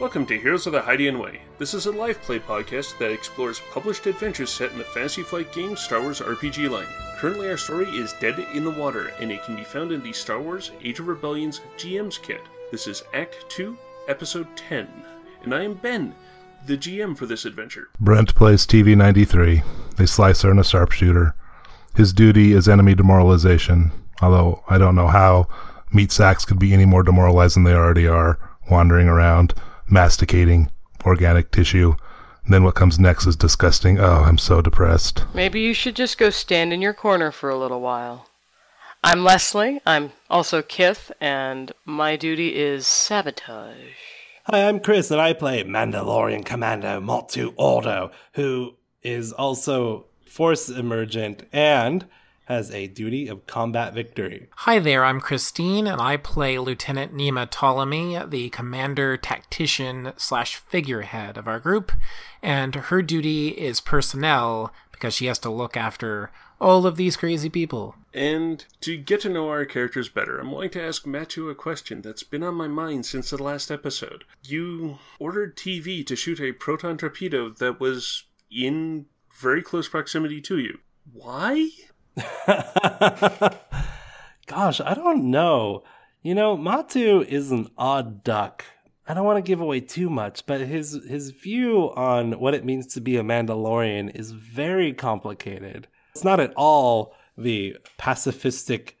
Welcome to Heroes of the Hydian Way. This is a live play podcast that explores published adventures set in the Fantasy Flight game Star Wars RPG line. Currently, our story is Dead in the Water, and it can be found in the Star Wars Age of Rebellion's GM's Kit. This is Act 2, Episode 10. And I am Ben, the GM for this adventure. Brent plays TV 93, a slicer and a sharpshooter. His duty is enemy demoralization, although I don't know how meat sacks could be any more demoralized than they already are, wandering around, masticating organic tissue. And then what comes next is disgusting. Oh, I'm so depressed. Maybe you should just go stand in your corner for a little while. I'm Leslie. I'm also Kith, and my duty is sabotage. Hi, I'm Chris, and I play Mandalorian Commando Matu Ordo, who is also Force Emergent and has a duty of combat victory. Hi there, I'm Christine, and I play Lieutenant Nima Ptolemy, the commander, tactician, slash figurehead of our group, and her duty is personnel because she has to look after all of these crazy people. And to get to know our characters better, I'm going to ask Matthew a question that's been on my mind since the last episode. You ordered TV to shoot a proton torpedo that was in very close proximity to you. Why? Gosh, I don't know. You know, Matu is an odd duck. I don't want to give away too much, but his his view on what it means to be a Mandalorian is very complicated. It's not at all the pacifistic,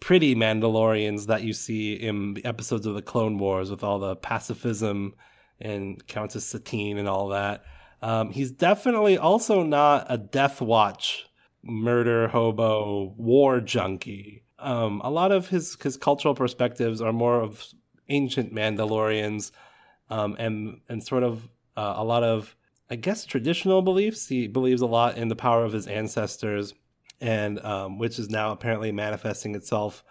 pretty Mandalorians that you see in the episodes of the Clone Wars with all the pacifism and Countess Satine and all that. Um, he's definitely also not a Death Watch murder hobo war junkie. Um, a lot of his his cultural perspectives are more of ancient Mandalorians, um, and and sort of uh, a lot of I guess traditional beliefs. He believes a lot in the power of his ancestors, and um, which is now apparently manifesting itself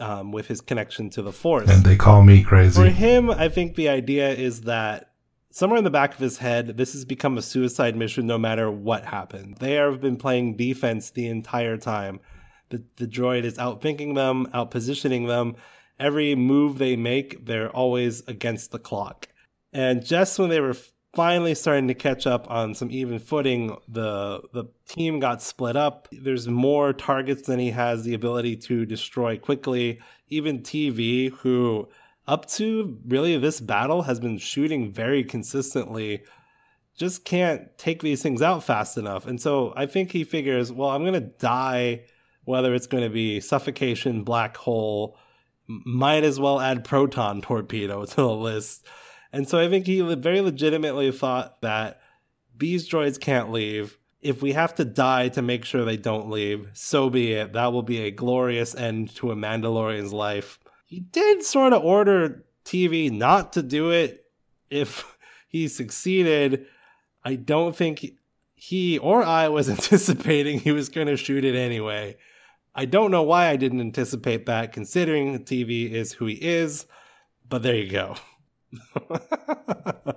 um, with his connection to the Force. And they call me crazy. For him, I think the idea is that somewhere in the back of his head, this has become a suicide mission no matter what happened. They have been playing defense the entire time. The, the droid is outthinking them, outpositioning them. Every move they make, they're always against the clock. And just when they were finally starting to catch up on some even footing, the the team got split up. There's more targets than he has the ability to destroy quickly. Even TV, who up to really this battle has been shooting very consistently. Just can't take these things out fast enough. And so i think he figures well i'm going to die whether it's going to be suffocation black hole might as well add proton torpedo to the list. And so i think he very legitimately thought that these droids can't leave. If we have to die to make sure they don't leave so be it. That will be a glorious end to a mandalorian's life he did sort of order TV not to do it if he succeeded. I don't think he or I was anticipating he was going to shoot it anyway. I don't know why I didn't anticipate that, considering TV is who he is, but there you go.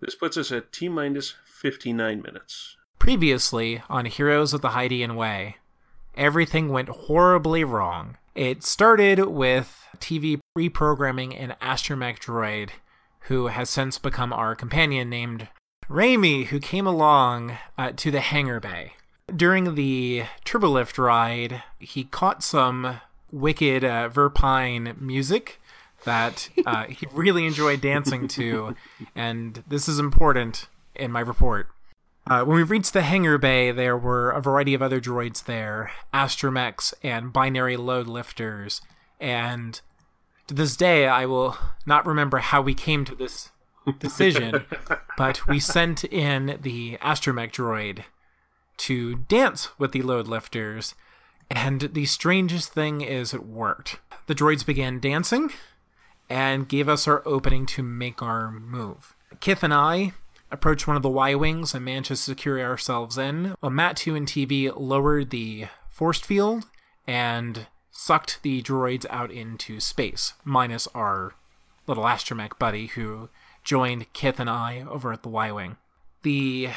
this puts us at T minus 59 minutes. Previously on Heroes of the Hydian Way, everything went horribly wrong. It started with TV reprogramming an astromech droid who has since become our companion named Raimi, who came along uh, to the hangar bay. During the turbolift ride, he caught some wicked uh, Verpine music that uh, he really enjoyed dancing to, and this is important in my report. Uh, when we reached the hangar bay, there were a variety of other droids there, astromechs and binary load lifters. And to this day, I will not remember how we came to this decision, but we sent in the astromech droid to dance with the load lifters. And the strangest thing is, it worked. The droids began dancing and gave us our opening to make our move. Kith and I approached one of the Y Wings and managed to secure ourselves in, while Matu and TV lowered the force field and sucked the droids out into space, minus our little astromech buddy who joined Kith and I over at the Y Wing. The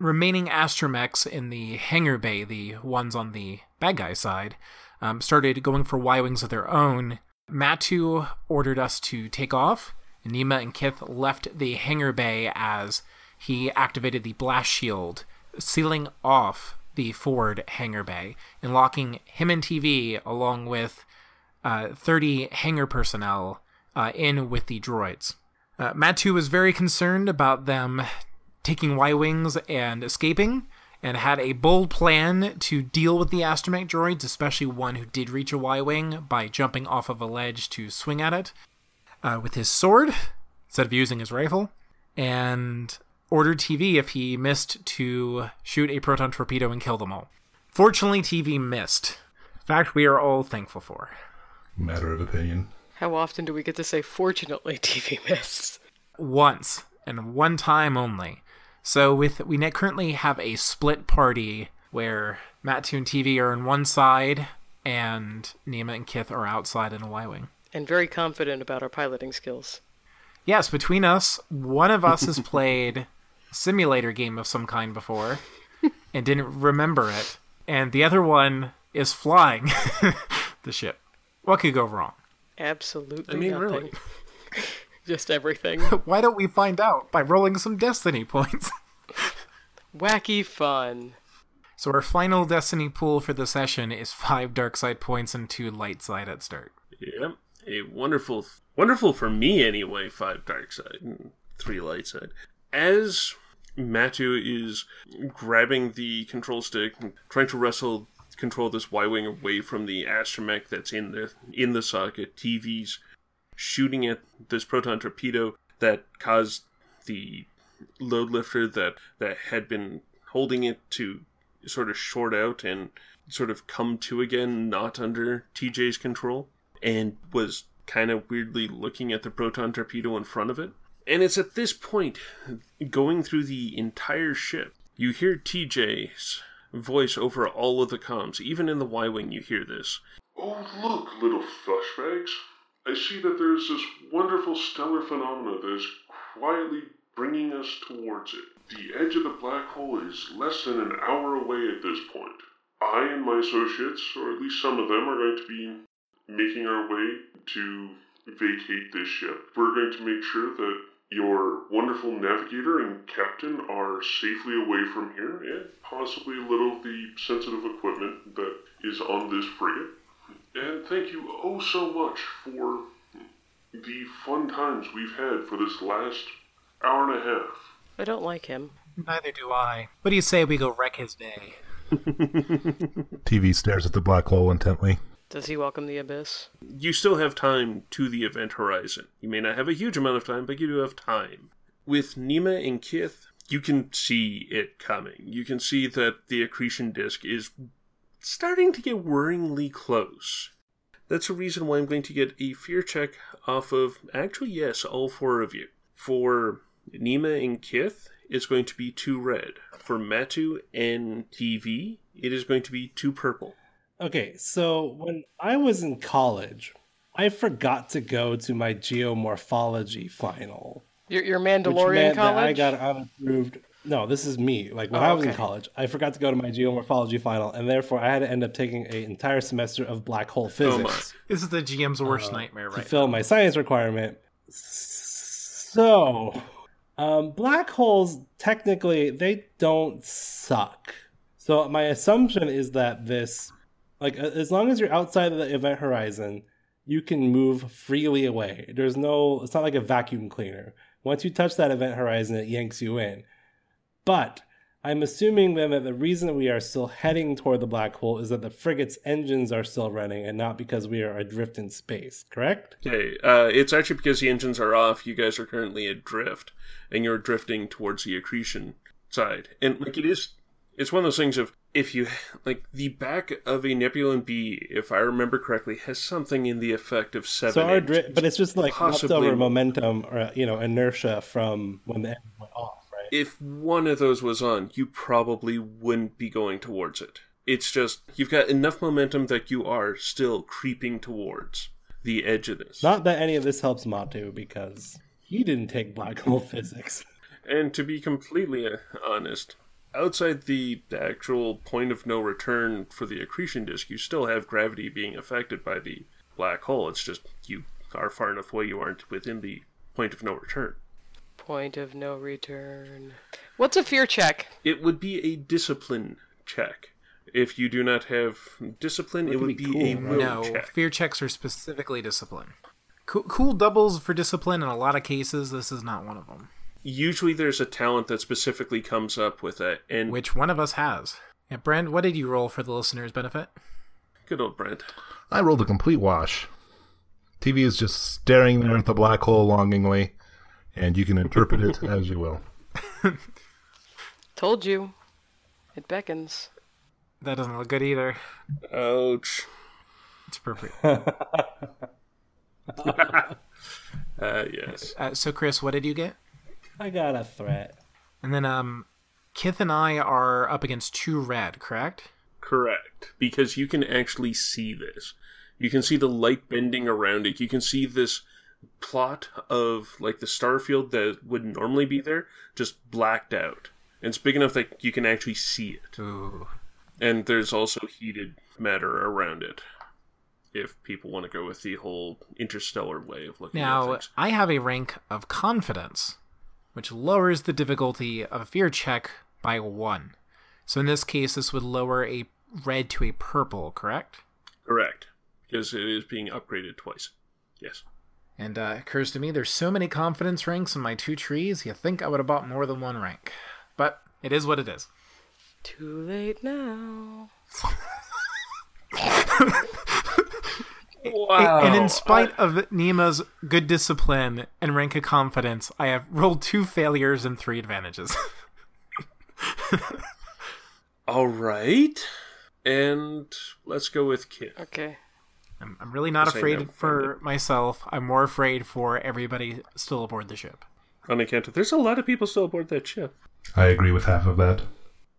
remaining astromechs in the hangar bay, the ones on the bad guy side, um, started going for Y Wings of their own. Matu ordered us to take off Nima and Kith left the hangar bay as he activated the blast shield, sealing off the Ford hangar bay and locking him and TV along with uh, 30 hangar personnel uh, in with the droids. Uh, Matu was very concerned about them taking Y Wings and escaping, and had a bold plan to deal with the astromech droids, especially one who did reach a Y Wing, by jumping off of a ledge to swing at it uh, with his sword instead of using his rifle, and ordered TV if he missed to shoot a proton torpedo and kill them all. Fortunately, TV missed. Fact we are all thankful for. Matter of opinion. How often do we get to say, fortunately, TV missed? Once, and one time only. So with we currently have a split party where Matu and TV are on one side, and Nima and Kith are outside in a Y wing. And very confident about our piloting skills. Yes, between us, one of us has played a simulator game of some kind before and didn't remember it, and the other one is flying the ship. What could go wrong? Absolutely I mean, nothing. really. Just everything. Why don't we find out by rolling some destiny points? Wacky fun. so our final destiny pool for the session is five dark side points and two light side at start. Yep. A wonderful, wonderful for me anyway. Five dark side and three light side. As Matu is grabbing the control stick, and trying to wrestle control this Y wing away from the astromech that's in the in the socket. TV's shooting at this proton torpedo that caused the load lifter that that had been holding it to sort of short out and sort of come to again, not under TJ's control, and was kind of weirdly looking at the proton torpedo in front of it. And it's at this point, going through the entire ship, you hear TJ's voice over all of the comms. Even in the Y Wing, you hear this. Oh, look, little flashbags. I see that there's this wonderful stellar phenomena that is quietly bringing us towards it. The edge of the black hole is less than an hour away at this point. I and my associates, or at least some of them, are going to be making our way to vacate this ship. We're going to make sure that your wonderful navigator and captain are safely away from here, and possibly a little of the sensitive equipment that is on this frigate. And thank you oh so much for the fun times we've had for this last hour and a half. I don't like him. Neither do I. What do you say we go wreck his day? TV stares at the black hole intently. Does he welcome the abyss? You still have time to the event horizon. You may not have a huge amount of time, but you do have time. With Nima and Kith, you can see it coming. You can see that the accretion disk is starting to get worryingly close. That's a reason why I'm going to get a fear check off of, actually, yes, all four of you. For Nima and Kith, it's going to be two red. For Matu and TV, it is going to be two purple. Okay, so when I was in college, I forgot to go to my geomorphology final. Your, your which Mandalorian meant that college? I got unapproved. No, this is me. Like when Oh, I was in college, I forgot to go to my geomorphology final, and therefore I had to end up taking an entire semester of black hole Oh physics This is the GM's worst Uh, nightmare to right fill my science requirement. So, um, black holes technically they don't suck. So my assumption is that this, like, as long as you're outside of the event horizon, you can move freely away. There's no, it's not like a vacuum cleaner. Once you touch that event horizon, it yanks you in. But I'm assuming then that the reason we are still heading toward the black hole is that the frigate's engines are still running and not because we are adrift in space, correct? Okay, uh, it's actually because the engines are off. You guys are currently adrift, and you're drifting towards the accretion side. And like it is, it's one of those things of if you like the back of a Nebulon B, if I remember correctly, has something in the effect of seven. So our dri- but it's just like Possibly- leftover momentum or you know inertia from when the engine went off, right? if one of those was on, you probably wouldn't be going towards it. It's just you've got enough momentum that you are still creeping towards the edge of this. Not that any of this helps Matu because he didn't take black hole physics. And to be completely honest, outside the actual point of no return for the accretion disk, you still have gravity being affected by the black hole. It's just you are far enough away, you aren't within the point of no return. Point of no return. What's a fear check? It would be a discipline check. If you do not have discipline, it would would be be, cool, a right? will no, check. fear checks are specifically discipline. Cool, cool doubles for discipline in a lot of cases. This is not one of them. Usually, there's a talent that specifically comes up with it, and Which one of us has? Yeah, Brent, what did you roll for the listener's benefit? good old Brent. I rolled a complete wash. TV is just staring there at the black hole longingly, and you can interpret it as you will. Told you. It beckons. That doesn't look good either. Ouch. It's appropriate. Uh, yes. Uh, so, Chris, what did you get? I got a threat. And then, um, Kith and I are up against two red, correct? Correct. Because you can actually see this. You can see the light bending around it. You can see this plot of like the star field that would normally be there just blacked out. And it's big enough that you can actually see it. Ooh. And there's also heated matter around it. If people want to go with the whole interstellar way of looking at it. Now, things. I have a rank of confidence, which lowers the difficulty of a fear check by one. So, in this case, this would lower a red to a purple, correct? Correct. Because it is being upgraded twice. Yes. And uh, it occurs to me there's so many confidence ranks in my two trees, you think I would have bought more than one rank. But it is what it is. Too late now. Wow. and in spite of Nima's good discipline and rank of confidence, I have rolled two failures and three advantages. All right. And let's go with Kith. Okay. I'm, I'm really not Say afraid no, for myself. I'm more afraid for everybody still aboard the ship. On account of there's a lot of people still aboard that ship. I agree with half of that.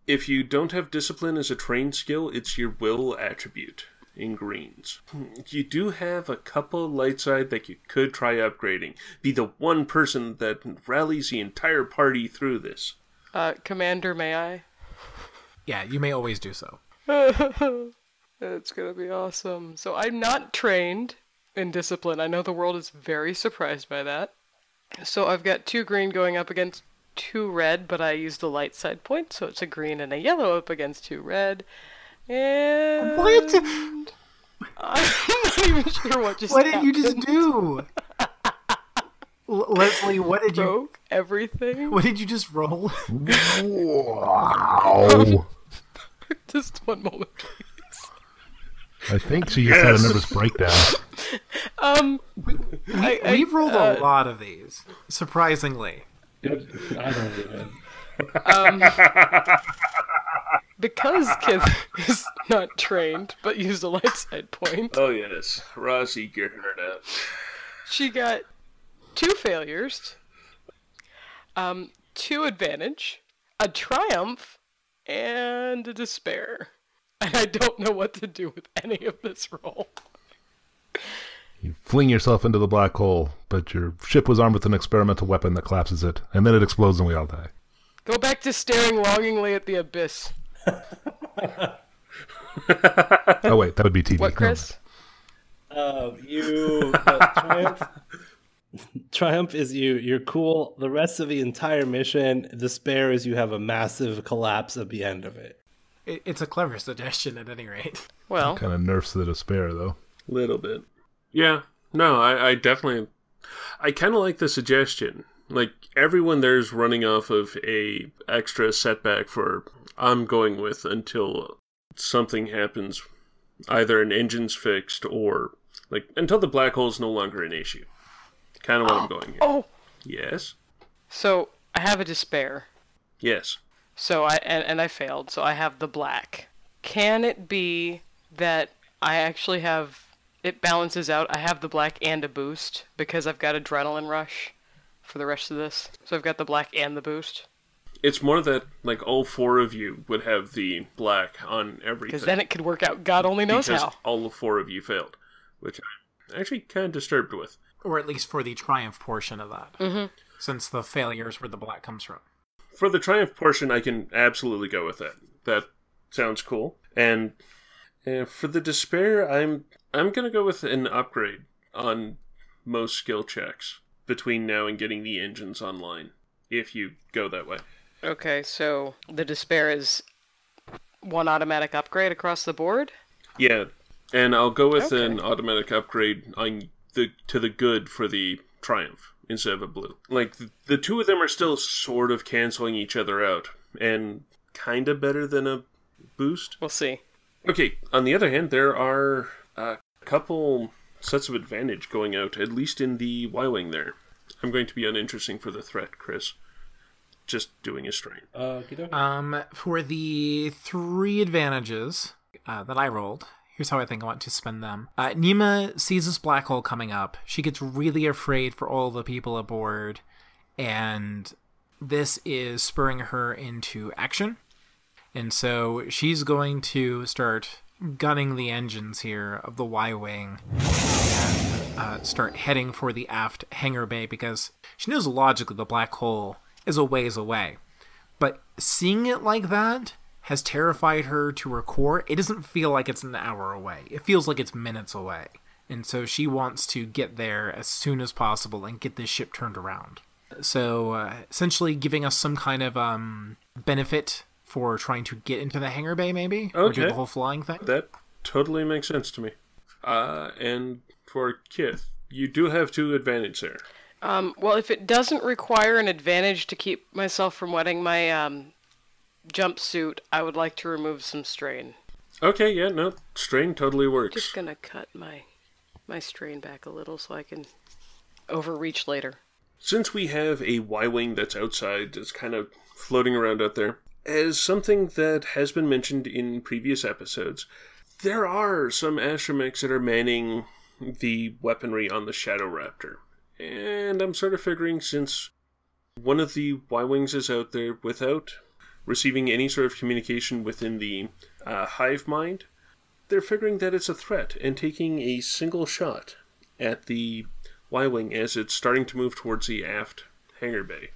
If you don't have discipline as a trained skill, it's your will attribute in greens. You do have a couple light side that you could try upgrading. Be the one person that rallies the entire party through this. Uh, Commander, may I? Yeah, you may always do so. It's gonna be awesome. So I'm not trained in discipline. I know the world is very surprised by that. So I've got two green going up against two red, but I use the light side point, so it's a green and a yellow up against two red. And What? I'm not even sure what just What did you just do? Leslie, what did you Broke everything. what did you just roll? Wow. Just one moment. please. I think she just had a nervous breakdown. Um, I, I, We've rolled uh, a lot of these, surprisingly. I don't even. Um, because Kith is not trained, but used a light side point, Oh yes, Rossi getting her out. she got two failures, um, two advantage, a triumph, and a despair. And I don't know what to do with any of this roll. You fling yourself into the black hole, but your ship was armed with an experimental weapon that collapses it, and then it explodes and we all die. Go back to staring longingly at the abyss. Oh wait, that would be TV. What, Chris? Uh, you uh, triumph. Triumph is you. You're cool. The rest of the entire mission, despair is you have a massive collapse at the end of it. It, it's a clever suggestion at any rate. Well, Kind of nerfs the despair, though. A Little bit. Yeah. No, I, I definitely. I kind of like the suggestion. Like everyone there's running off of a extra setback for I'm going with until something happens, either an engine's fixed or like until the black hole is no longer an issue. Kind of what I'm oh. going here. oh, Yes. so I have a despair. Yes. So I and, and I failed. So I have the black. Can it be that I actually have it balances out? I have the black and a boost because I've got adrenaline rush for the rest of this. So I've got the black and the boost. It's more that like all four of you would have the black on everything. Because then it could work out. God only knows because how. all four of you failed, which I'm actually kind of disturbed with. Or at least for the triumph portion of that. Mm-hmm. Since the failures where the black comes from. For the triumph portion, I can absolutely go with that. That sounds cool. And uh, for the despair, I'm I'm gonna go with an upgrade on most skill checks between now and getting the engines online, if you go that way. Okay, so the despair is one automatic upgrade across the board. Yeah, and I'll go with Okay. an automatic upgrade on the to the good for the Triumph instead of a blue. Like the, the two of them are still sort of canceling each other out, and kind of better than a boost. We'll see. Okay, on the other hand, there are a couple sets of advantage going out, at least in the Y Wing there. I'm going to be uninteresting for the threat, Chris. Just doing a strain. Uh, Um, for the three advantages uh, that I rolled, here's how I think I want to spend them. Uh, Nima sees this black hole coming up. She gets really afraid for all the people aboard, and this is spurring her into action. And so she's going to start gunning the engines here of the Y Wing uh, start heading for the aft hangar bay because she knows logically the black hole is a ways away. But seeing it like that has terrified her to her core. It doesn't feel like it's an hour away, it feels like it's minutes away. And so she wants to get there as soon as possible and get this ship turned around. So uh, essentially, giving us some kind of um, benefit for trying to get into the hangar bay, maybe, or do the whole flying thing. That totally makes sense to me. Uh, and for Kith, you do have two advantage there. Um, well, if it doesn't require an advantage to keep myself from wetting my um, jumpsuit, I would like to remove some strain. Okay, yeah, no, strain totally works. I'm just gonna cut my my strain back a little so I can overreach later. Since we have a Y Wing that's outside, that's kind of floating around out there, as something that has been mentioned in previous episodes, there are some astromechs that are manning the weaponry on the Shadow Raptor. And I'm sort of figuring since one of the Y Wings is out there without receiving any sort of communication within the uh, hive mind, they're figuring that it's a threat and taking a single shot at the Y Wing as it's starting to move towards the aft hangar bay.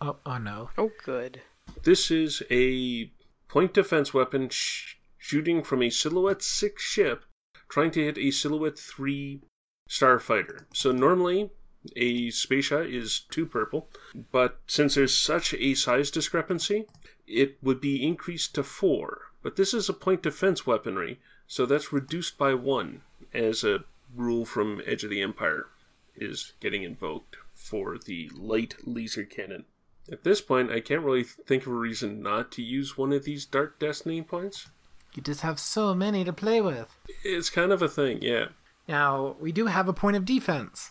Oh, oh no. Oh, good. This is a point defense weapon sh- shooting from a Silhouette 6 ship trying to hit a Silhouette 3 starfighter. So normally a space shot is 2 purple, but since there's such a size discrepancy, it would be increased to 4. But this is a point defense weaponry, so that's reduced by 1 as a rule from Edge of the Empire is getting invoked for the light laser cannon. At this point, I can't really think of a reason not to use one of these Dark Destiny points. You just have so many to play with. It's kind of a thing, yeah. Now, we do have a point of defense.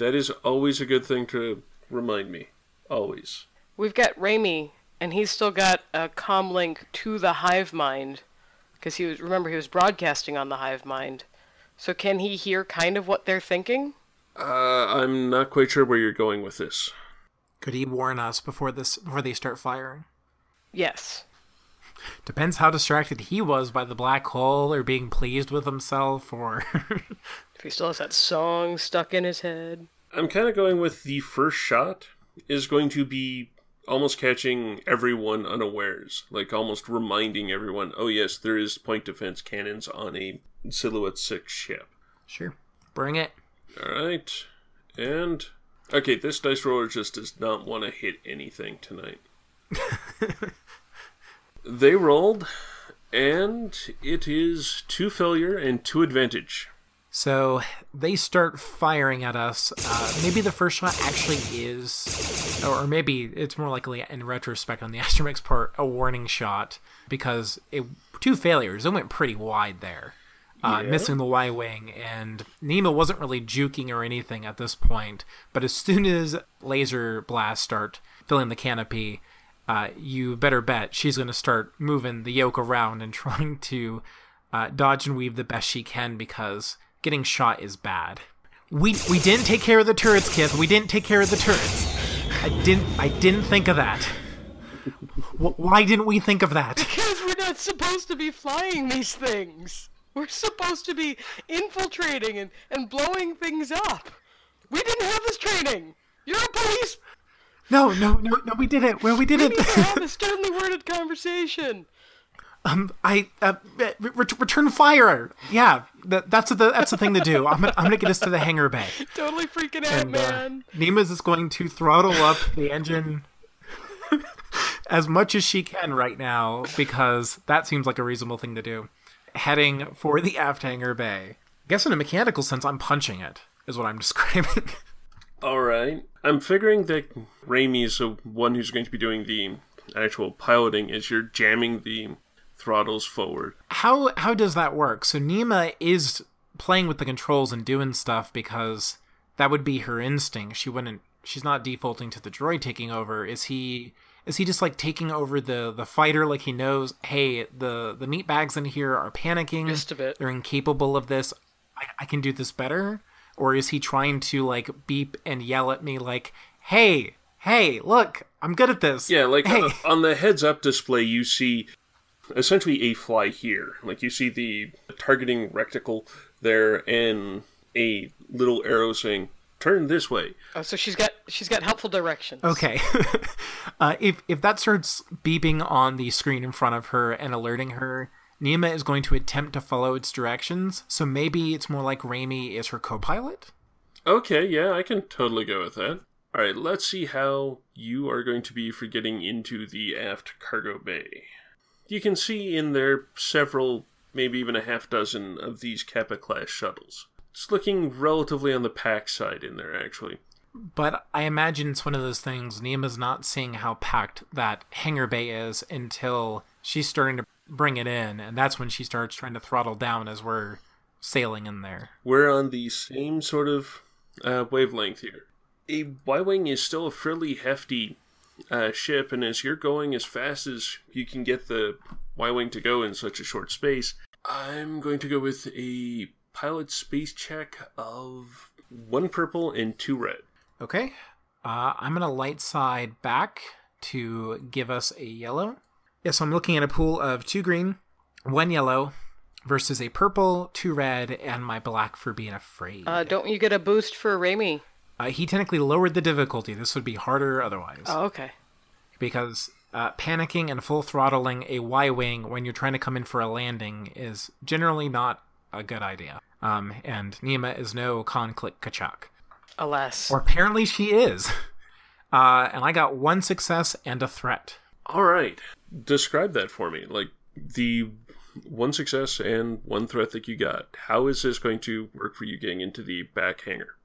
That is always a good thing to remind me. Always. We've got Raimi, and he's still got a comm link to the hive mind, because he was remember he was broadcasting on the hive mind. So can he hear kind of what they're thinking? Uh, I'm not quite sure where you're going with this. Could he warn us before this before they start firing? Yes. Depends how distracted he was by the black hole or being pleased with himself or If he still has that song stuck in his head. I'm kind of going with the first shot is going to be almost catching everyone unawares, like almost reminding everyone, oh yes, there is point defense cannons on a Silhouette 6 ship. Sure. Bring it. Alright. And. Okay, this dice roller just does not want to hit anything tonight. they rolled, and it is two failure and two advantage. So they start firing at us. Uh, maybe the first shot actually is, or maybe it's more likely in retrospect on the Astromech's part, a warning shot because it two failures. It went pretty wide there, uh, missing the Y wing, and Nima wasn't really juking or anything at this point. But as soon as laser blasts start filling the canopy, uh, you better bet she's going to start moving the yoke around and trying to uh, dodge and weave the best she can because getting shot is bad. We we didn't take care of the turrets, Kith. We didn't take care of the turrets. I didn't I didn't think of that. Wh- Why didn't we think of that? Because we're not supposed to be flying these things. We're supposed to be infiltrating and, and blowing things up. We didn't have this training. You're a police. No, no, no, no. We did it. Well, we did We it. need to have a sternly worded conversation. Um, I uh, re- return fire. Yeah, that, that's the that's the thing to do. I'm gonna, I'm gonna get us to the hangar bay. Totally freaking out, And uh, man. Nima's is going to throttle up the engine as much as she can right now because that seems like a reasonable thing to do. Heading for the aft hangar bay. I guess in a mechanical sense, I'm punching it. Is what I'm describing. All right. I'm figuring that Raimi is the one who's going to be doing the actual piloting as you're jamming the throttles forward. how how does that work? So Nima is playing with the controls and doing stuff because that would be her instinct. She wouldn't. She's not defaulting to the droid taking over. Is he? Is he just like taking over the the fighter? Like he knows, hey, the the meat bags in here are panicking. Just a bit. They're incapable of this. I, I can do this better. Or is he trying to like beep and yell at me like, hey, hey, look, I'm good at this. Yeah, like hey. uh, on the heads up display, you see essentially a fly here. Like you see the targeting reticle there and a little arrow saying, turn this way. Oh, so she's got she's got helpful directions. Okay. uh, if if that starts beeping on the screen in front of her and alerting her, Nima is going to attempt to follow its directions. So maybe it's more like Raimi is her co-pilot. Okay, yeah, I can totally go with that. All right, let's see how you are going to be for getting into the aft cargo bay. You can see in there several, maybe even a half dozen of these Kappa class shuttles. It's looking relatively on the pack side in there, actually. But I imagine it's one of those things. Nima's not seeing how packed that hangar bay is until she's starting to bring it in, and that's when she starts trying to throttle down as we're sailing in there. We're on the same sort of uh, wavelength here. A Y Wing is still a fairly hefty uh, ship, and as you're going as fast as you can get the Y Wing to go in such a short space, I'm going to go with a pilot space check of one purple and two red. Okay. Uh, I'm going to light side back to give us a yellow. Yeah, so I'm looking at a pool of two green, one yellow, versus a purple, two red, and my black for being afraid. Uh, don't you get a boost for Raimi? Uh, he technically lowered the difficulty. This would be harder otherwise. Oh, okay. Because uh, panicking and full throttling a Y Wing when you're trying to come in for a landing is generally not a good idea. Um, and Nima is no con click Kachak. Alas. Or apparently she is. Uh, and I got one success and a threat. All right, describe that for me. Like the one success and one threat that you got. How is this going to work for you getting into the back hangar?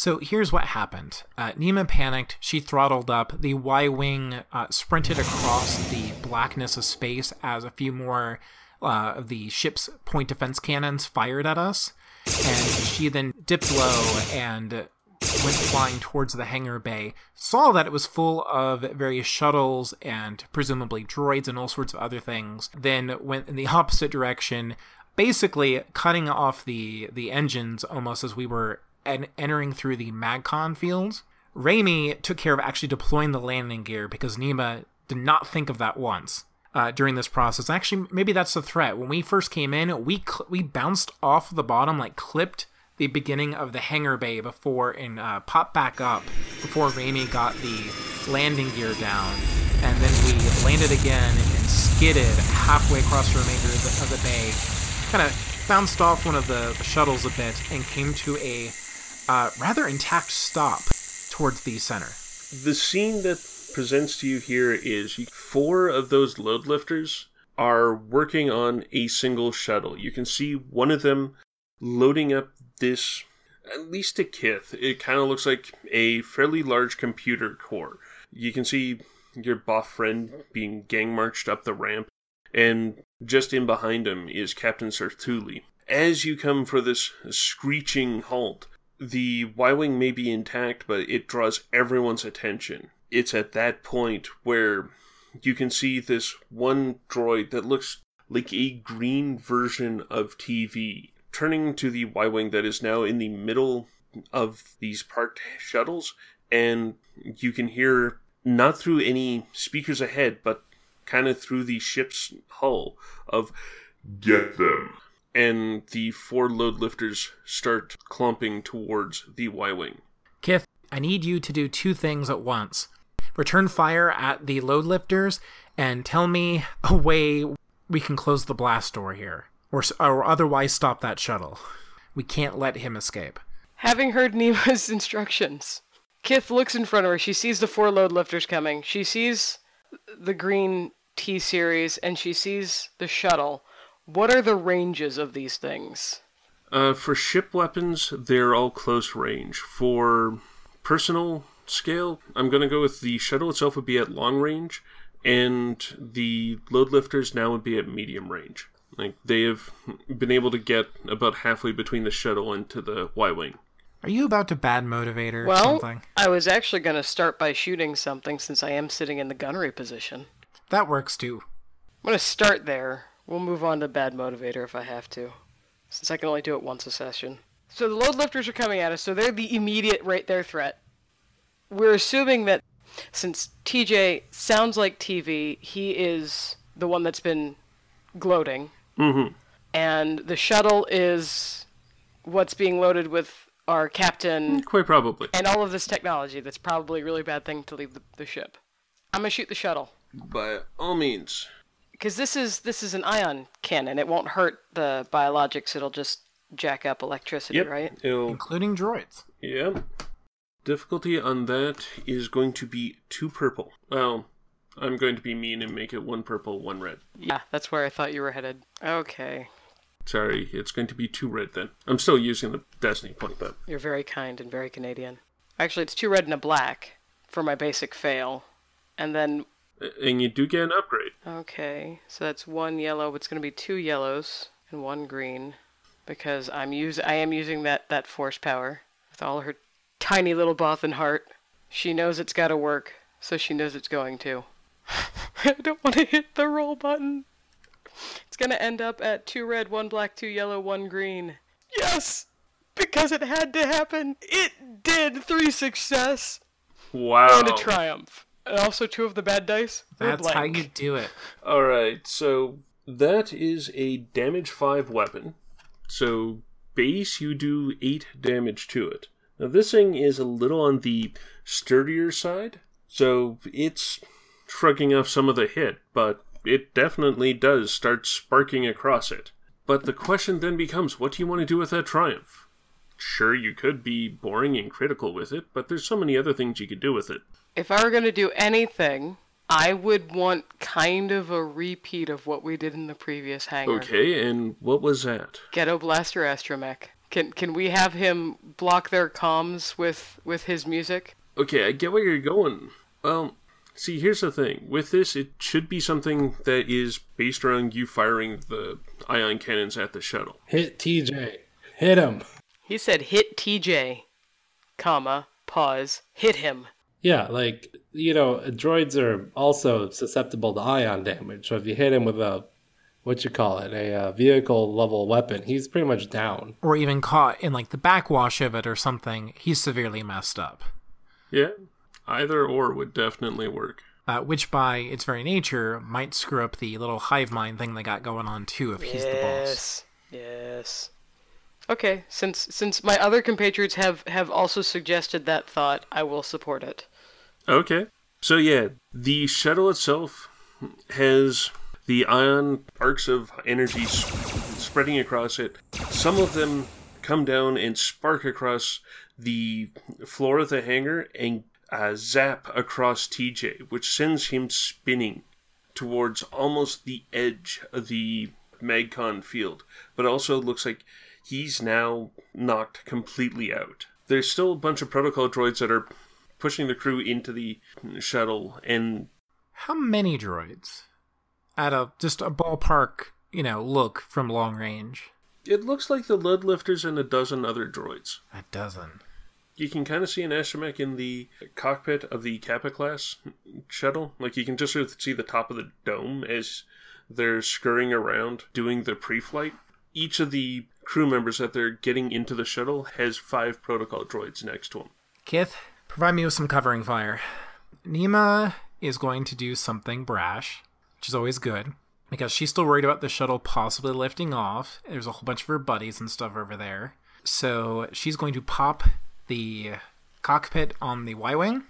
So here's what happened. Uh, Nima panicked. She throttled up. The Y Wing uh, sprinted across the blackness of space as a few more uh, of the ship's point defense cannons fired at us. And she then dipped low and went flying towards the hangar bay. Saw that it was full of various shuttles and presumably droids and all sorts of other things. Then went in the opposite direction, basically cutting off the the engines almost as we were en- entering through the MagCon fields. Raimi took care of actually deploying the landing gear because Nima did not think of that once uh, during this process. Actually, maybe that's the threat. When we first came in, we cl- we bounced off the bottom, like clipped the beginning of the hangar bay before and uh, popped back up before Raimi got the landing gear down, and then we landed again and skidded halfway across the remainder of the, of the bay, kind of bounced off one of the, the shuttles a bit and came to a uh, rather intact stop towards the center. The scene that presents to you here is four of those load lifters are working on a single shuttle. You can see one of them loading up this, at least a kith. It kind of looks like a fairly large computer core. You can see your buff friend being gang marched up the ramp, and just in behind him is Captain Sertuli. As you come for this screeching halt, the Y Wing may be intact, but it draws everyone's attention. It's at that point where you can see this one droid that looks like a green version of TV turning to the Y Wing that is now in the middle of these parked shuttles, and you can hear not through any speakers ahead, but kind of through the ship's hull of Get them. And the four load lifters start clumping towards the Y Wing. Kith, I need you to do two things at once. Return fire at the load lifters and tell me a way we can close the blast door here, or or otherwise stop that shuttle. We can't let him escape. Having heard Nima's instructions, Kith looks in front of her. She sees the four load lifters coming. She sees the green T series and she sees the shuttle. What are the ranges of these things? Uh, for ship weapons, they're all close range. For personal scale, I'm going to go with the shuttle itself would be at long range, and the load lifters now would be at medium range. Like they have been able to get about halfway between the shuttle and to the Y wing. Are you about to bad motivate or Well, something? I was actually going to start by shooting something since I am sitting in the gunnery position. That works too. I'm going to start there. We'll move on to bad motivator if I have to, since I can only do it once a session. So the load lifters are coming at us, so they're the immediate right there threat. We're assuming that since TJ sounds like TV, he is the one that's been gloating, Mm-hmm. and the shuttle is what's being loaded with our captain Quite probably. and all of this technology. That's probably a really bad thing to leave the, the ship. I'm gonna shoot the shuttle. By all means. Because this is this is an ion cannon. It won't hurt the biologics. It'll just jack up electricity, Yep. right? It'll Including droids. Yep. Difficulty on that is going to be two purple. Well, I'm going to be mean and make it one purple, one red. Yeah, that's where I thought you were headed. Okay, Sorry, it's going to be two red then. I'm still using the Destiny point, but you're very kind and very Canadian. Actually, it's two red and a black for my basic fail, and then and you do get an upgrade. okay, so that's one yellow. But it's gonna be two yellows and one green because I'm use I am using that that force power with all her tiny little Bothan heart. She knows it's got to work, so she knows it's going to. I don't want to hit the roll button. It's gonna end up at two red, one black, two yellow, one green. Yes, because it had to happen. It did. Three success Wow. and a triumph, and also two of the bad dice. were That's how you do it. All right, so that is a damage five weapon. So base, you do eight damage to it. Now this thing is a little on the sturdier side, so it's shrugging off some of the hit, but it definitely does start sparking across it. But the question then becomes, what do you want to do with that triumph? Sure, you could be boring and critical with it, but there's so many other things you could do with it. If I were gonna do anything, I would want kind of a repeat of what we did in the previous hangar. Okay, and what was that? Ghetto Blaster Astromech. Can can we have him block their comms with with his music? Okay, I get where you're going. Well, see, here's the thing. With this, it should be something that is based around you firing the ion cannons at the shuttle. Hit TJ. Hit him. He said hit TJ, comma, pause, hit him. Yeah, like, you know, droids are also susceptible to ion damage. So if you hit him with a, what you call it, a uh, vehicle level weapon, he's pretty much down. Or even caught in like the backwash of it or something, he's severely messed up. Yeah, either or would definitely work. Uh, which by its very nature might screw up the little hive mind thing they got going on too if he's the boss. Yes. Yes. Okay, since since my other compatriots have have also suggested that thought, I will support it. Okay. So, yeah, the shuttle itself has the ion arcs of energy spreading across it. Some of them come down and spark across the floor of the hangar and uh, zap across TJ, which sends him spinning towards almost the edge of the MagCon field. But also looks like he's now knocked completely out. There's still a bunch of protocol droids that are pushing the crew into the shuttle and How many droids? At a just a ballpark, you know, look from long range. it looks like the lead lifters and a dozen other droids. A dozen. You can kind of see an astromech in the cockpit of the Kappa class shuttle. Like you can just sort of see the top of the dome as they're scurrying around doing the pre-flight. Each of the crew members that they're getting into the shuttle has five protocol droids next to them. Kith, provide me with some covering fire. Nima is going to do something brash, which is always good, because she's still worried about the shuttle possibly lifting off. There's a whole bunch of her buddies and stuff over there. So she's going to pop the cockpit on the Y Wing,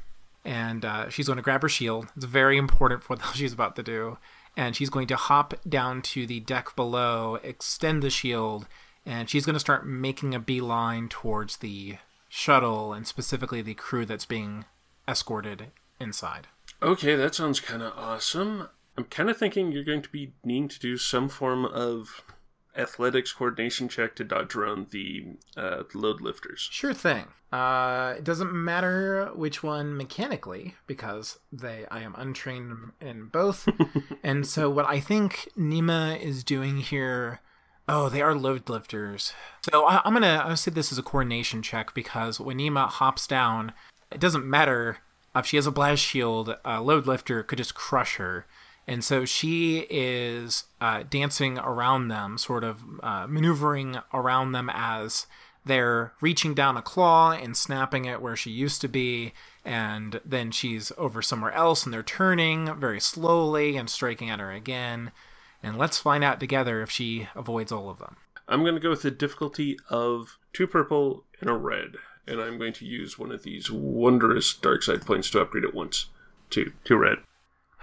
and uh, she's going to grab her shield. It's very important for what she's about to do. and she's going to hop down to the deck below, extend the shield, and she's going to start making a beeline towards the shuttle and specifically the crew that's being escorted inside. Okay, that sounds kind of awesome. I'm kind of thinking you're going to be needing to do some form of athletics coordination check to dodge around the uh, load lifters. Sure thing. Uh, it doesn't matter which one mechanically because they I am untrained in both, and so what I think Nima is doing here. Oh, they are load lifters. So I, am gonna I'll say this is a coordination check because when Nima hops down, it doesn't matter if she has a blast shield. A load lifter could just crush her. And so she is uh, dancing around them, sort of uh, maneuvering around them as they're reaching down a claw and snapping it where she used to be. And then she's over somewhere else and they're turning very slowly and striking at her again. And let's find out together if she avoids all of them. I'm going to go with the difficulty of two purple and a red. And I'm going to use one of these wondrous dark side points to upgrade it once. to two red.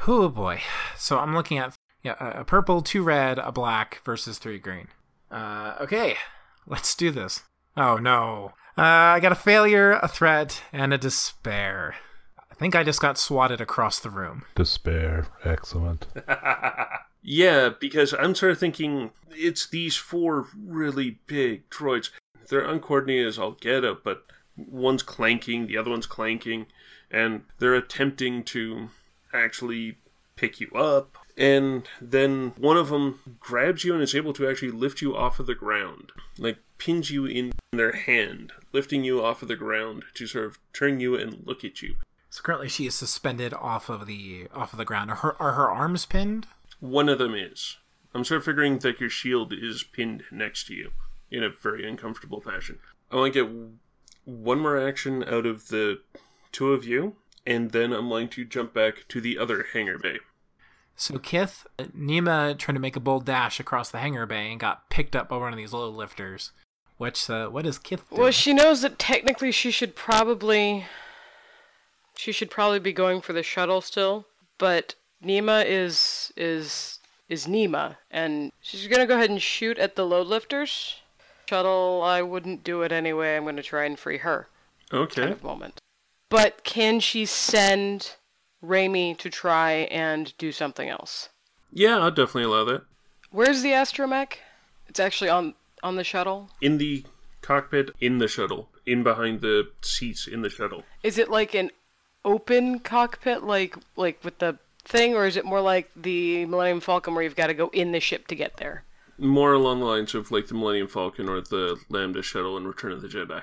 Oh boy. So I'm looking at yeah, a purple, two red, a black versus three green. Uh, okay, let's do this. Oh no. Uh, I got a failure, a threat, and a despair. I think I just got swatted across the room. Despair. Excellent. yeah, because I'm sort of thinking it's these four really big droids. They're uncoordinated as all get up, but one's clanking, the other one's clanking, and they're attempting to actually pick you up. And then one of them grabs you and is able to actually lift you off of the ground. Like pins you in their hand, lifting you off of the ground to sort of turn you and look at you. So currently she is suspended off of the off of the ground. Are her are her arms pinned? One of them is. I'm sort of figuring that your shield is pinned next to you in a very uncomfortable fashion. I want to get one more action out of the two of you, and then I'm going to jump back to the other hangar bay. So Kith, Nima trying to make a bold dash across the hangar bay and got picked up by one of these load lifters. Which, uh, what does Kith do? Well, she knows that technically she should probably, she should probably be going for the shuttle still, but Nima is is is Nima, and she's gonna go ahead and shoot at the load lifters. Shuttle, I wouldn't do it anyway. I'm gonna try and free her. Okay. Kind of moment. But can she send Raimi to try and do something else? Yeah, I'll definitely allow that. Where's the astromech? It's actually on on the shuttle. In the cockpit, in the shuttle, in behind the seats in the shuttle. Is it like an open cockpit, like like with the thing, or is it more like the Millennium Falcon, where you've got to go in the ship to get there? More along the lines of like the Millennium Falcon or the Lambda shuttle in Return of the Jedi.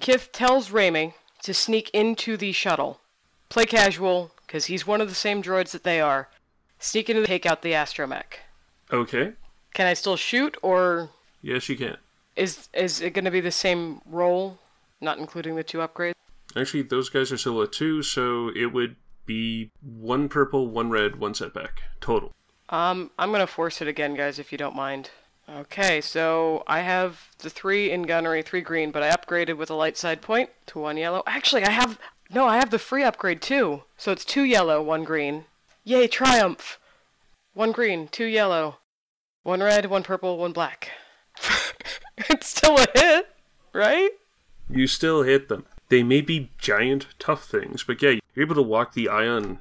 Kith tells Raimi to sneak into the shuttle. Play casual, because he's one of the same droids that they are. Sneak into the take out the astromech. Okay. Can I still shoot, or Yes, you can. is is it going to be the same roll, not including the two upgrades? Actually, those guys are still at two, so it would be one purple, one red, one setback total. Um, I'm gonna force it again, guys, if you don't mind. Okay, so I have the three in gunnery, three green, but I upgraded with a light side point to one yellow. Actually, I have no, I have the free upgrade too. So it's two yellow, one green. Yay, triumph! One green, two yellow, one red, one purple, one black. it's still a hit, right? You still hit them. They may be giant, tough things, but yeah, you're able to walk the ion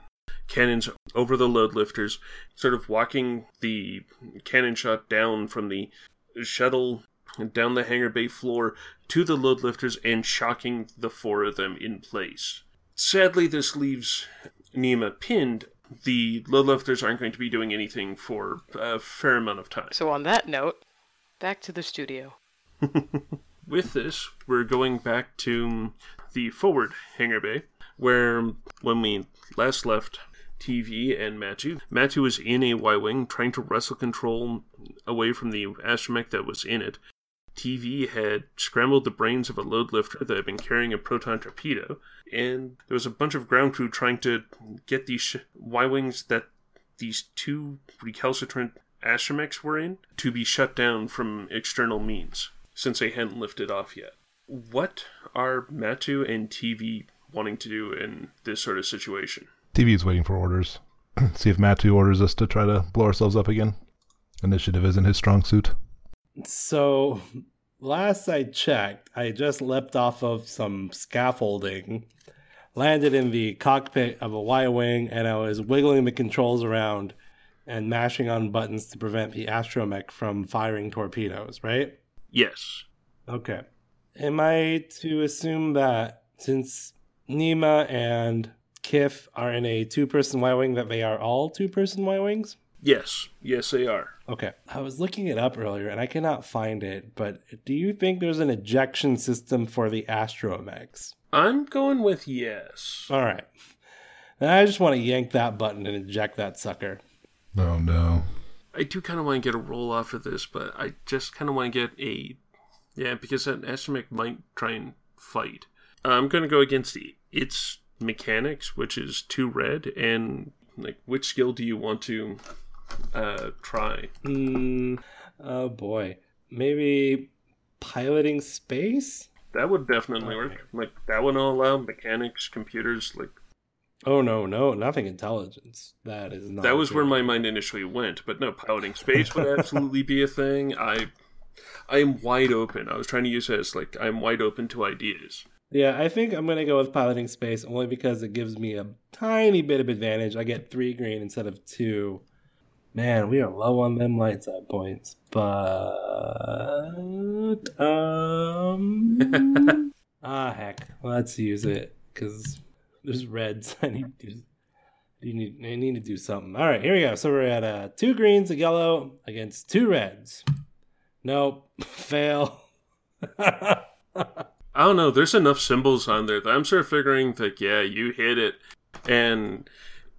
cannons over the load lifters, sort of walking the cannon shot down from the shuttle down the hangar bay floor to the load lifters and shocking the four of them in place. Sadly, this leaves Nima pinned. The load lifters aren't going to be doing anything for a fair amount of time. So on that note, back to the studio. With this, we're going back to the forward hangar bay, where when we last left TV and Matu, Matu was in a Y Wing trying to wrestle control away from the astromech that was in it. TV had scrambled the brains of a load lifter that had been carrying a proton torpedo, and there was a bunch of ground crew trying to get these sh- Y Wings that these two recalcitrant astromechs were in to be shut down from external means since they hadn't lifted off yet. What are Matu and TV wanting to do in this sort of situation? TV's waiting for orders. See if Matu orders us to try to blow ourselves up again. Initiative isn't his strong suit. So, last I checked, I just leapt off of some scaffolding, landed in the cockpit of a Y Wing, and I was wiggling the controls around and mashing on buttons to prevent the astromech from firing torpedoes, right? Yes. Okay. Am I to assume that since Nima and Kith are in a two person Y Wing, that they are all two person Y Wings? Yes. Yes, they are. Okay. I was looking it up earlier and I cannot find it, but do you think there's an ejection system for the astromechs? I'm going with yes. All right. Then I just want to yank that button and eject that sucker. Oh no. I do kind of want to get a roll off of this, but I just kind of want to get a. Yeah, because that astromech might try and fight. I'm going to go against the, its mechanics, which is two red, and like which skill do you want to uh, try? Hmm. Oh boy. Maybe piloting space? That would definitely work. Like that would allow mechanics, computers. Like Oh no, no, nothing intelligence. That is not. that was where my mind initially went. But no, piloting space would absolutely be a thing. I, I am wide open. I was trying to use it as like I'm wide open to ideas. Yeah, I think I'm gonna go with piloting space only because it gives me a tiny bit of advantage. I get three green instead of two. Man, we are low on them lights at points, but um, ah heck, let's use it because there's reds. I need to. You need, I need to do something. All right, here we go. So we're at uh, two greens, a yellow against two reds. Nope, fail. I don't know. There's enough symbols on there that I'm sort of figuring that yeah, you hit it, and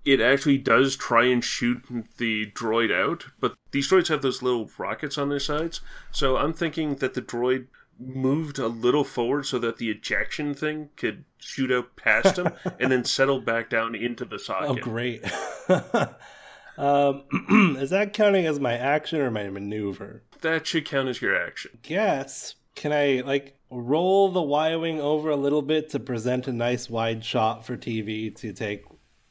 it actually does try and shoot the droid out. But these droids have those little rockets on their sides, so I'm thinking that the droid moved a little forward so that the ejection thing could shoot out past him and then settle back down into the socket. Oh, great. um, is that counting as my action or my maneuver? that should count as your action. Guess. Can I, like, roll the Y Wing over a little bit to present a nice wide shot for TV to take,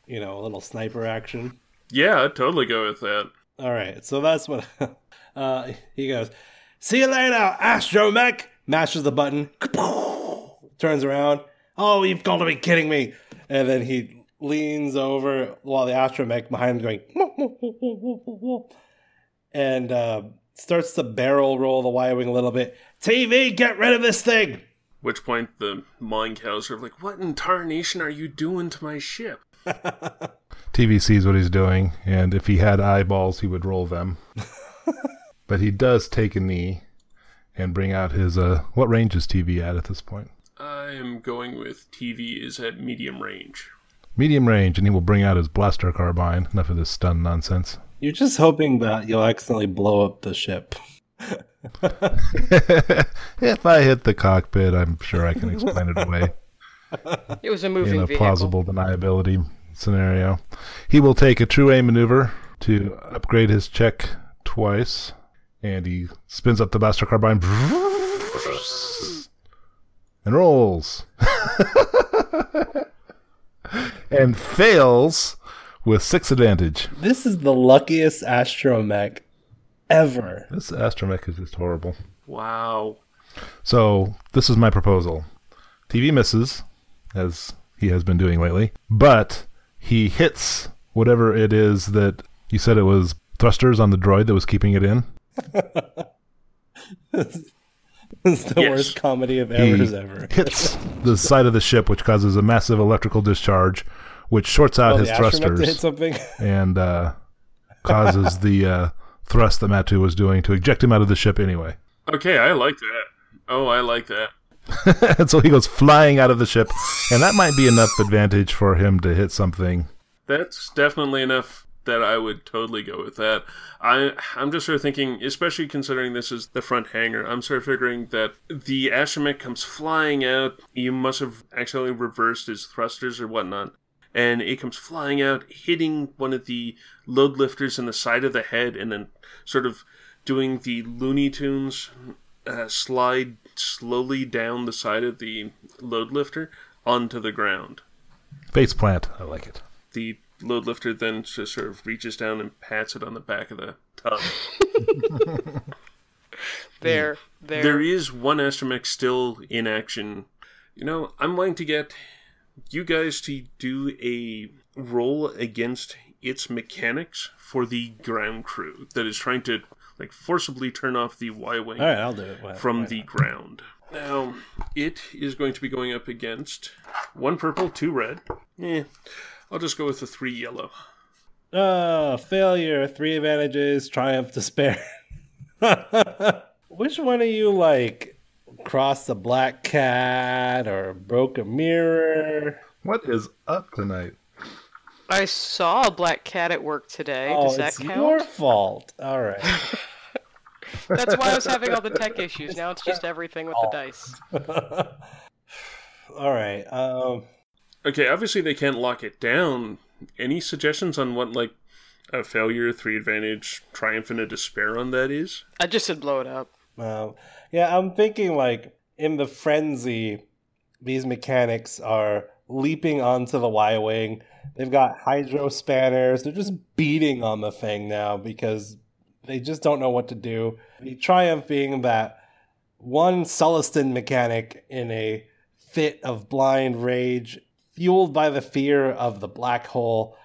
you know, a little sniper action? Yeah, I'd totally go with that. All right, so that's what. uh, he goes, See you later, Astromech! Mashes the button, turns around. Oh, you've got to be kidding me! And then he leans over while the Astromech behind him going, and uh, starts to barrel roll the Y Wing a little bit. TV, get rid of this thing! Which point the mind cows are like, "What in tarnation are you doing to my ship?" TV sees what he's doing, and if he had eyeballs, he would roll them. but he does take a knee and bring out his. uh What range is TV at at this point? I am going with TV is at medium range. Medium range, and he will bring out his blaster carbine. Enough of this stun nonsense. You're just hoping that you'll accidentally blow up the ship. if I hit the cockpit, I'm sure I can explain it away It was a moving in a vehicle. plausible deniability scenario. He will take a true A maneuver to upgrade his check twice, and he spins up the blaster carbine and rolls. and fails with six advantage. This is the luckiest astromech ever. This astromech is just horrible. Wow. So this is my proposal. TV misses, as he has been doing lately, but he hits whatever it is that you said it was thrusters on the droid that was keeping it in. It's the Yes. worst comedy of He errors ever. hits the side of the ship, which causes a massive electrical discharge, which shorts out Oh, his the astromech to hit thrusters something. and uh, causes the uh, thrust that Matu was doing to eject him out of the ship anyway. Okay, I like that. Oh, I like that. and so he goes flying out of the ship, and that might be enough advantage for him to hit something That's definitely enough that I would totally go with that. I I'm just sort of thinking, especially considering this is the front hangar, I'm sort of figuring that the astromech comes flying out. You must have accidentally reversed his thrusters or whatnot. And it comes flying out, hitting one of the load lifters in the side of the head, and then sort of doing the Looney Tunes uh, slide slowly down the side of the load lifter onto the ground. face plant. I like it. the load lifter then just sort of reaches down and pats it on the back of the tub. There, there. There is one astromech still in action. You know, I'm willing to get you guys to do a roll against its mechanics for the ground crew that is trying to like forcibly turn off the Y wing All right, I'll do it. Why- from the not? ground. Now, it is going to be going up against one purple, two red. Eh, I'll just go with the three yellow. Oh, failure. Three advantages. Triumph. Despair. Which one of you like crossed a black cat or broke a mirror? What is up tonight? I saw a black cat at work today. Oh, Does that it's count? your fault. All right. That's why I was having all the tech issues. Now it's just everything with the dice. All right. Um, Okay, obviously they can't lock it down. Any suggestions on what like a failure, three advantage, triumph, and a despair on that is? I just said blow it up. Um, yeah, I'm thinking like in the frenzy, these mechanics are leaping onto the Y wing. They've got hydro spanners. They're just beating on the thing now because they just don't know what to do. The triumph being that one Sullustan mechanic in a fit of blind rage, fueled by the fear of the black hole,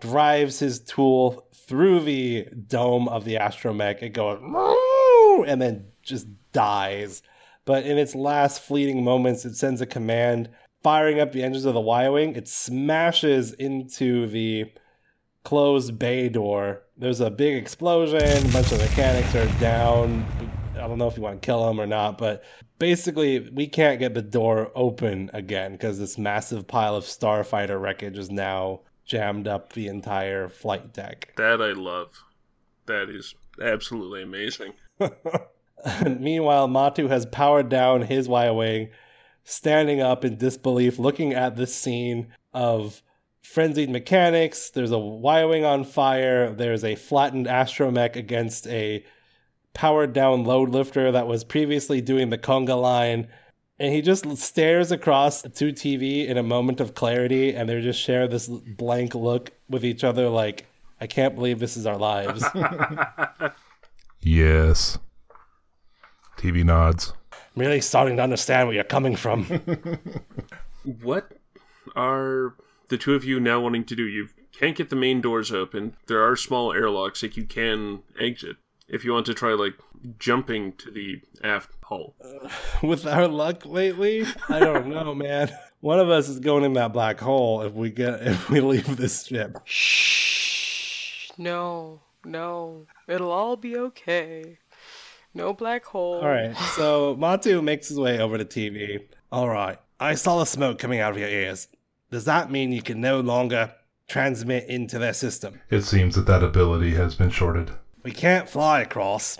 drives his tool through the dome of the astromech. It goes and then just dies. But in its last fleeting moments, it sends a command firing up the engines of the Y Wing. It smashes into the closed bay door. There's a big explosion. A bunch of mechanics are down. I don't know if you want to kill them or not, but basically, we can't get the door open again because this massive pile of starfighter wreckage is now jammed up the entire flight deck. That I love. That is absolutely amazing. Meanwhile, Matu has powered down his Y Wing, standing up in disbelief, looking at this scene of frenzied mechanics. There's a Y Wing on fire. There's a flattened astromech against a powered down load lifter that was previously doing the conga line. And he just stares across to TV in a moment of clarity, and they just share this blank look with each other, like, I can't believe this is our lives. Yes. TV nods. I'm really starting to understand where you're coming from. What are the two of you now wanting to do? You can't get the main doors open. There are small airlocks that you can exit. If you want to try like jumping to the aft hull. Uh, with our luck lately, I don't know, man. One of us is going in that black hole if we get if we leave this ship. Shh. No, no. It'll all be okay. No black hole. All right, so Matu makes his way over to TV. All right, I saw the smoke coming out of your ears. Does that mean you can no longer transmit into their system? It seems that that ability has been shorted. We can't fly across,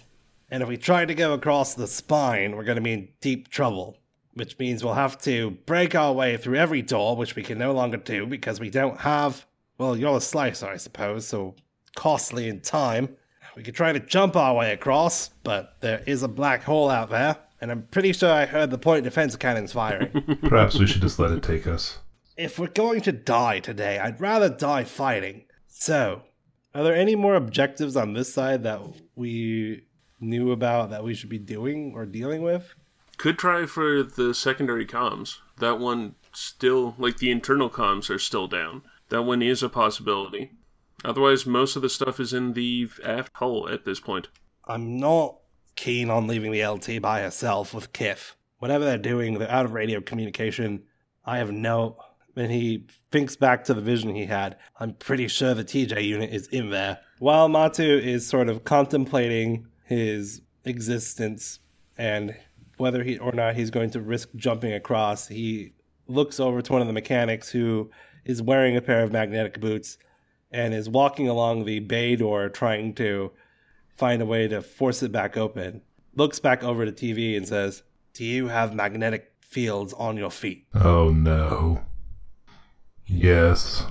and if we try to go across the spine, we're going to be in deep trouble. Which means we'll have to break our way through every door, which we can no longer do because we don't have. Well, you're a slicer, I suppose, so costly in time. We could try to jump our way across, but there is a black hole out there, and I'm pretty sure I heard the point defense cannons firing. Perhaps we should just let it take us. if we're going to die today, I'd rather die fighting. So, are there any more objectives on this side that we knew about that we should be doing or dealing with? Could try for the secondary comms. That one still like the internal comms are still down. That one is a possibility. Otherwise, most of the stuff is in the aft hull at this point. I'm not keen on leaving the LT by herself with Kith. Whatever they're doing, they're out of radio communication. I have no. And he thinks back to the vision he had. I'm pretty sure the TJ unit is in there. While Matu is sort of contemplating his existence and whether he or not he's going to risk jumping across, he looks over to one of the mechanics who is wearing a pair of magnetic boots and is walking along the bay door trying to find a way to force it back open. Looks back over to TV and says, Do you have magnetic fields on your feet? Oh no. Yes.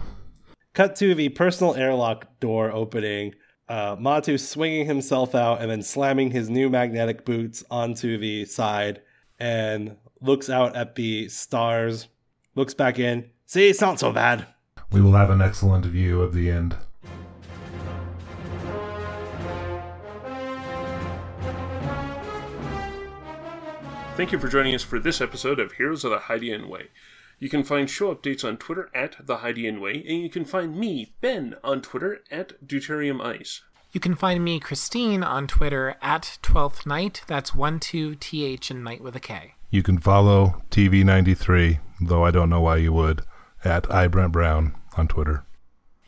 Cut to the personal airlock door opening. Uh, Matu swinging himself out and then slamming his new magnetic boots onto the side and looks out at the stars. Looks back in. See, it's not so bad. We will have an excellent view of the end. Thank you for joining us for this episode of Heroes of the Hydian Way. You can find show updates on Twitter at The Hydian Way, and you can find me, Ben, on Twitter at Deuterium Ice. You can find me, Christine, on Twitter at 12th Night. That's 1 2 TH and Night with a K. You can follow TV93, though I don't know why you would, at iBrentBrown on Twitter.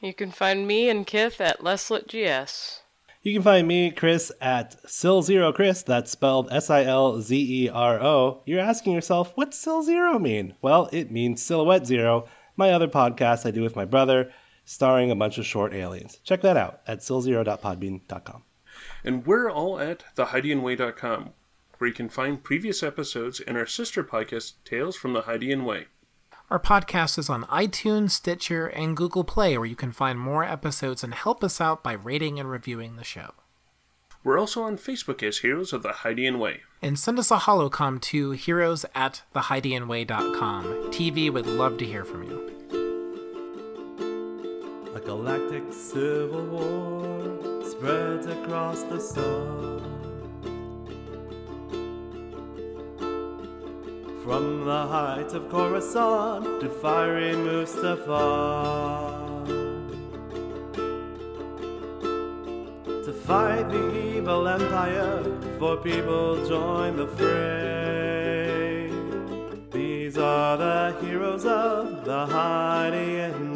You can find me and Kith at LesLitGS. You can find me, Chris, at SilZeroChris. That's spelled S I L Z E R O. You're asking yourself, what's Sil Zero mean? Well, it means Silhouette Zero, my other podcast I do with my brother, starring a bunch of short aliens. Check that out at silzero.podbean.com. And we're all at thehydianway.com, where you can find previous episodes and our sister podcast, Tales from the Hydian Way. Our podcast is on iTunes, Stitcher, and Google Play, where you can find more episodes and help us out by rating and reviewing the show. We're also on Facebook as Heroes of the Hydian Way. And send us a holocom to heroes at thehydianway.com. TV would love to hear from you. A galactic civil war spreads across the sun. From the heights of Coruscant to fiery Mustafar. To fight the evil empire, for people join the fray. These are the heroes of the Hydian